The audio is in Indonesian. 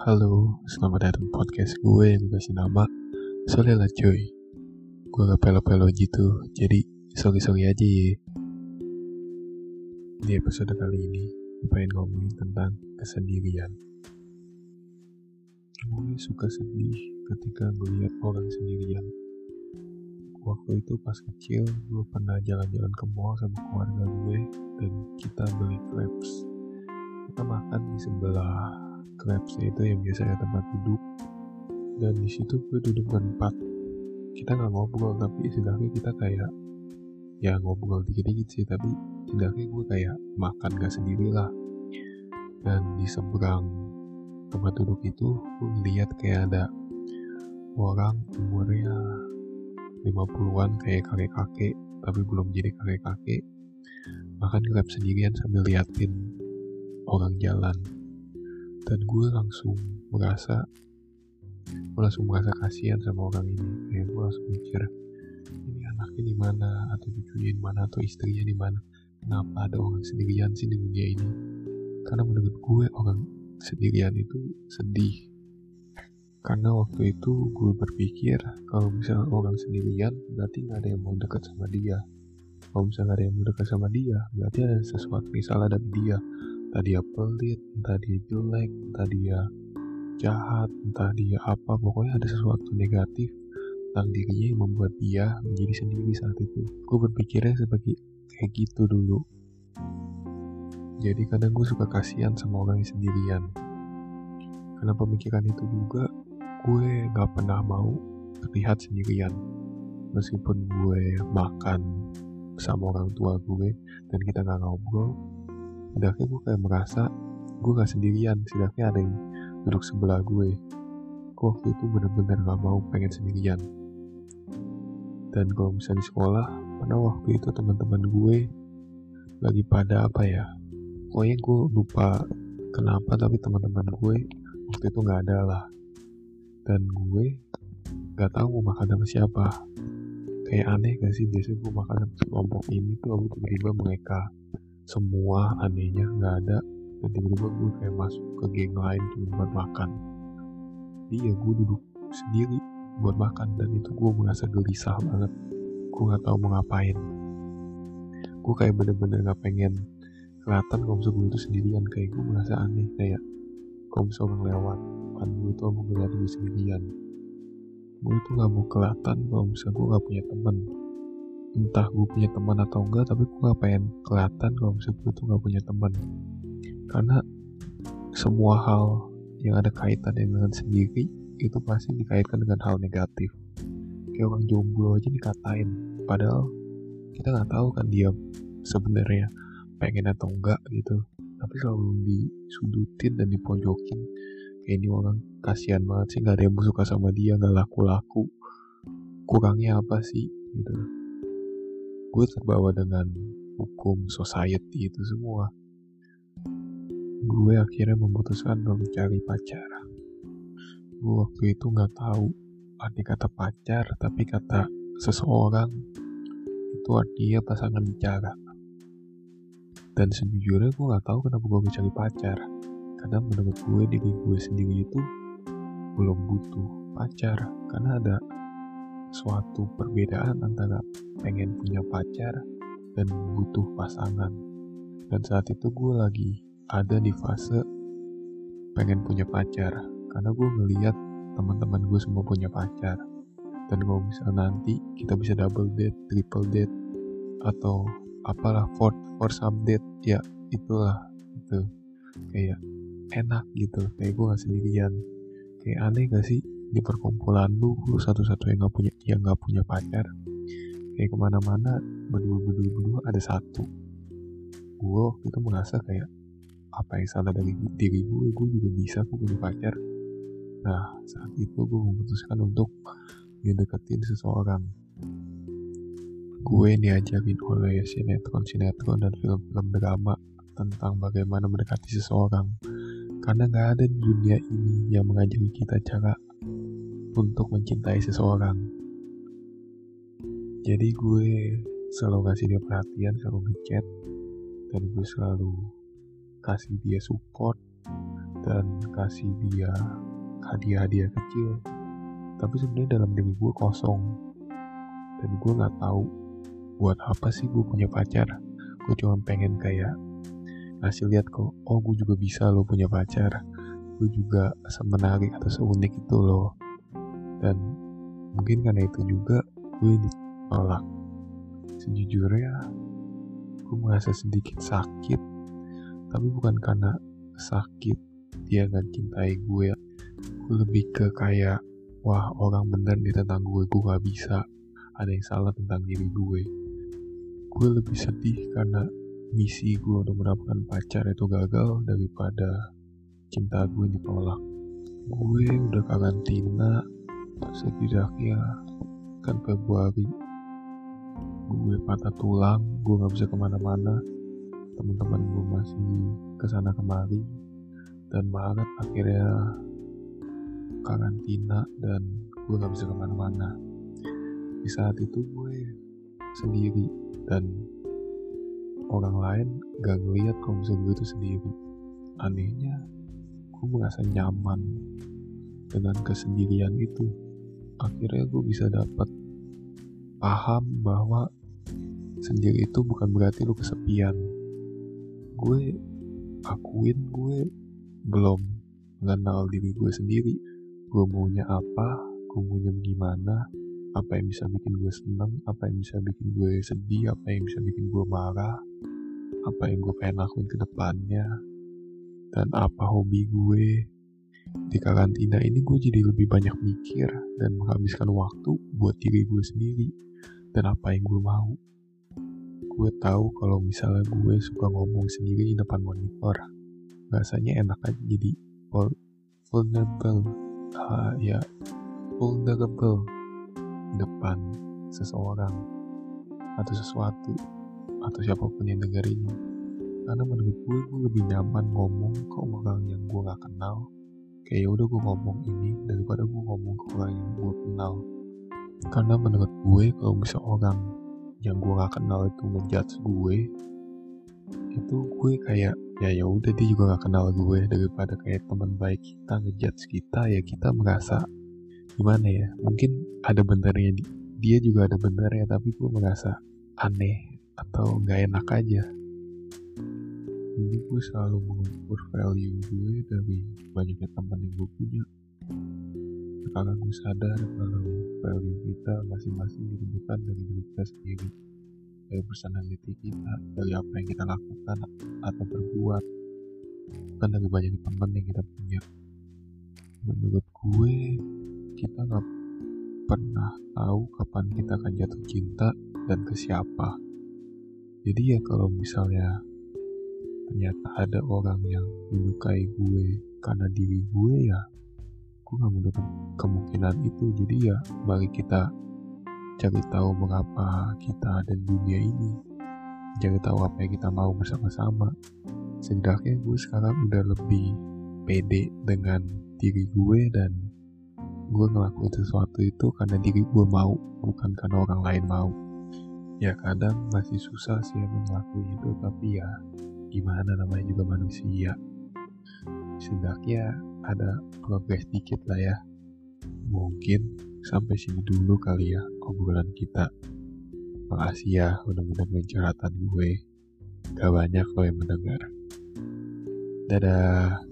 Halo, selamat datang podcast gue yang gue kasih nama lah cuy. Gue gak pelo-pelo gitu, jadi sorry-sorry aja ya. Di episode kali ini, gue pengen ngomongin tentang kesendirian. Gue suka sedih ketika ngeliat orang sendirian. Waktu itu pas kecil, gue pernah jalan-jalan ke mall sama keluarga gue Dan kita beli crepes. Kita makan di sebelah Crepes itu yang biasanya tempat duduk. Dan di situ gue duduk berempat. Kita nggak ngobrol tapi setidaknya kita kayak ya ngobrol dikit-dikit sih tapi setidaknya gue kayak makan gak sendiri lah. Dan di seberang tempat duduk itu gue ngeliat kayak ada orang umurnya 50-an kayak kakek-kakek tapi belum jadi kakek-kakek makan grab sendirian sambil liatin orang jalan dan gue langsung merasa gue langsung merasa kasihan sama orang ini. Kayak gue langsung mikir ini anaknya di mana? Atau cucunya di mana? Atau istrinya di mana? Kenapa ada orang sendirian sih di dunia ini? Karena menurut gue orang sendirian itu sedih. Karena waktu itu gue berpikir kalau misalnya orang sendirian berarti nggak ada yang mau dekat sama dia. Kalau misalnya ada yang mau dekat sama dia berarti ada sesuatu yang salah dari dia entah dia pelit entah dia jelek entah dia jahat entah dia apa pokoknya ada sesuatu negatif tentang dirinya yang membuat dia menjadi sendiri saat itu. Gue berpikirnya sebagai kayak gitu dulu. Jadi kadang gue suka kasihan sama orang yang sendirian. Karena pemikiran itu juga gue gak pernah mau terlihat sendirian. Meskipun gue makan sama orang tua gue dan kita gak ngobrol setidaknya gue kayak merasa gue gak sendirian setidaknya ada yang duduk sebelah gue. Gue waktu itu bener-bener gak mau pengen sendirian. Dan kalau misalnya di sekolah pernah waktu itu teman-teman gue lagi pada apa ya pokoknya gue lupa kenapa tapi teman-teman gue waktu itu nggak ada lah. Dan gue nggak tahu mau makan sama siapa. Kayak aneh gak sih biasanya gue makan sama kelompok ini tuh tiba-tiba mereka semua anehnya nggak ada. Dan tiba-tiba gue kayak masuk ke geng lain cuma buat makan. Iya gue duduk sendiri buat makan. Dan itu gue merasa gelisah banget. Gue nggak tahu mau ngapain. Gue kayak bener-bener nggak pengen kelihatan kalau misalnya gue itu sendirian. Kayak gue merasa aneh kayak kalau misalnya orang lewat kan gue tuh mau ngeliat gue sendirian. Gue tuh nggak mau kelihatan kalau misalnya gue nggak punya temen entah gue punya teman atau enggak tapi gue gak pengen kelihatan kalau misalnya gue tuh gak punya teman. Karena semua hal yang ada kaitan dengan sendiri itu pasti dikaitkan dengan hal negatif. Kayak orang jomblo aja dikatain padahal kita nggak tahu kan dia sebenarnya pengen atau enggak gitu. Tapi selalu disudutin dan dipojokin. Kayak ini orang kasihan banget sih nggak ada yang suka sama dia nggak laku-laku. Kurangnya apa sih gitu gue terbawa dengan hukum society itu semua. Gue akhirnya memutuskan untuk mencari pacar. Gue waktu itu nggak tahu arti kata pacar tapi kata seseorang itu artinya pasangan bicara. Dan sejujurnya gue nggak tahu kenapa gue mencari pacar. Karena menurut gue diri gue sendiri itu belum butuh pacar. Karena ada suatu perbedaan antara pengen punya pacar dan butuh pasangan. Dan saat itu gue lagi ada di fase pengen punya pacar karena gue ngeliat teman-teman gue semua punya pacar. Dan kalau bisa nanti kita bisa double date, triple date atau apalah fourth for some date ya itulah itu kayak enak gitu kayak gue gak sendirian. Kayak aneh gak sih di perkumpulan lu lu satu-satu yang gak punya yang gak punya pacar. Kayak ke mana-mana berdua berdua berdua ada satu. Gue waktu itu merasa kayak apa yang salah dari diri gue gue juga bisa kok punya pacar. Nah saat itu gue memutuskan untuk ngedeketin seseorang. Gue diajarin oleh sinetron-sinetron dan film-film drama tentang bagaimana mendekati seseorang. Karena gak ada di dunia ini yang mengajari kita cara untuk mencintai seseorang. Jadi gue selalu kasih dia perhatian selalu ngechat dan gue selalu kasih dia support dan kasih dia hadiah-hadiah kecil. Tapi sebenarnya dalam diri gue kosong. Dan gue nggak tahu buat apa sih gue punya pacar. Gue cuma pengen kayak ngasih lihat kok oh gue juga bisa lo punya pacar. Gue juga semenarik atau seunik itu loh dan mungkin karena itu juga gue ditolak. Sejujurnya gue merasa sedikit sakit. Tapi bukan karena sakit dia nggak cintai gue. Gue lebih ke kayak wah orang bener nih tentang gue. Gue gak bisa. Ada yang salah tentang diri gue. Gue lebih sedih karena misi gue untuk mendapatkan pacar itu gagal daripada cinta gue ditolak. Gue udah karantina setidaknya kan Februari gue patah tulang gue nggak bisa ke mana-mana. Teman-teman gue masih ke sana kemari. Dan Maret akhirnya karantina dan gue gak bisa ke mana-mana. Di saat itu gue sendiri dan orang lain gak ngeliat kalau misalnya gue itu sendiri. Anehnya gue merasa nyaman dengan kesendirian itu akhirnya gue bisa dapat paham bahwa sendiri itu bukan berarti lu kesepian. Gue akuin gue belum mengenal diri gue sendiri. Gue maunya apa gue maunya gimana apa yang bisa bikin gue seneng apa yang bisa bikin gue sedih apa yang bisa bikin gue marah apa yang gue pengen lakuin ke depannya dan apa hobi gue di karantina ini gue jadi lebih banyak mikir dan menghabiskan waktu buat diri gue sendiri dan apa yang gue mau. Gue tahu kalau misalnya gue suka ngomong sendiri di depan monitor rasanya enak aja jadi vulnerable. Uh, ya vulnerable depan seseorang atau sesuatu atau siapa pun yang dengerin karena menurut gue gue lebih nyaman ngomong ke orang yang gue gak kenal kayak ya udah gue ngomong ini daripada gue ngomong ke orang yang gue kenal. Karena menurut gue kalau bisa orang yang gue gak kenal itu ngejudge gue itu gue kayak ya ya udah dia juga gak kenal gue daripada kayak teman baik kita ngejudge kita ya kita merasa gimana ya mungkin ada benernya dia juga ada benernya tapi gue merasa aneh atau nggak enak aja jadi gue selalu mengukur value gue dari banyaknya teman yang gue punya. Sekarang gue sadar kalau value kita masing-masing ditentukan dari diri kita sendiri dari personality kita dari apa yang kita lakukan atau berbuat bukan dari banyak teman yang kita punya. Menurut gue kita nggak pernah tahu kapan kita akan jatuh cinta dan ke siapa. Jadi ya kalau misalnya ternyata ada orang yang menyukai gue karena diri gue ya. Gue gak menutup kemungkinan itu. Jadi ya mari kita cari tahu mengapa kita di dunia ini. Cari tahu apa yang kita mau bersama-sama. Setidaknya gue sekarang udah lebih pede dengan diri gue dan gue ngelakuin sesuatu itu karena diri gue mau bukan karena orang lain mau. Ya kadang masih susah sih emang ngelakuin itu tapi ya gimana namanya juga manusia setidaknya ada progres dikit lah ya mungkin sampai sini dulu kali ya obrolan kita. Makasih ya udah mendengar curhatan gue. Gak banyak lo yang mendengar. Dadah.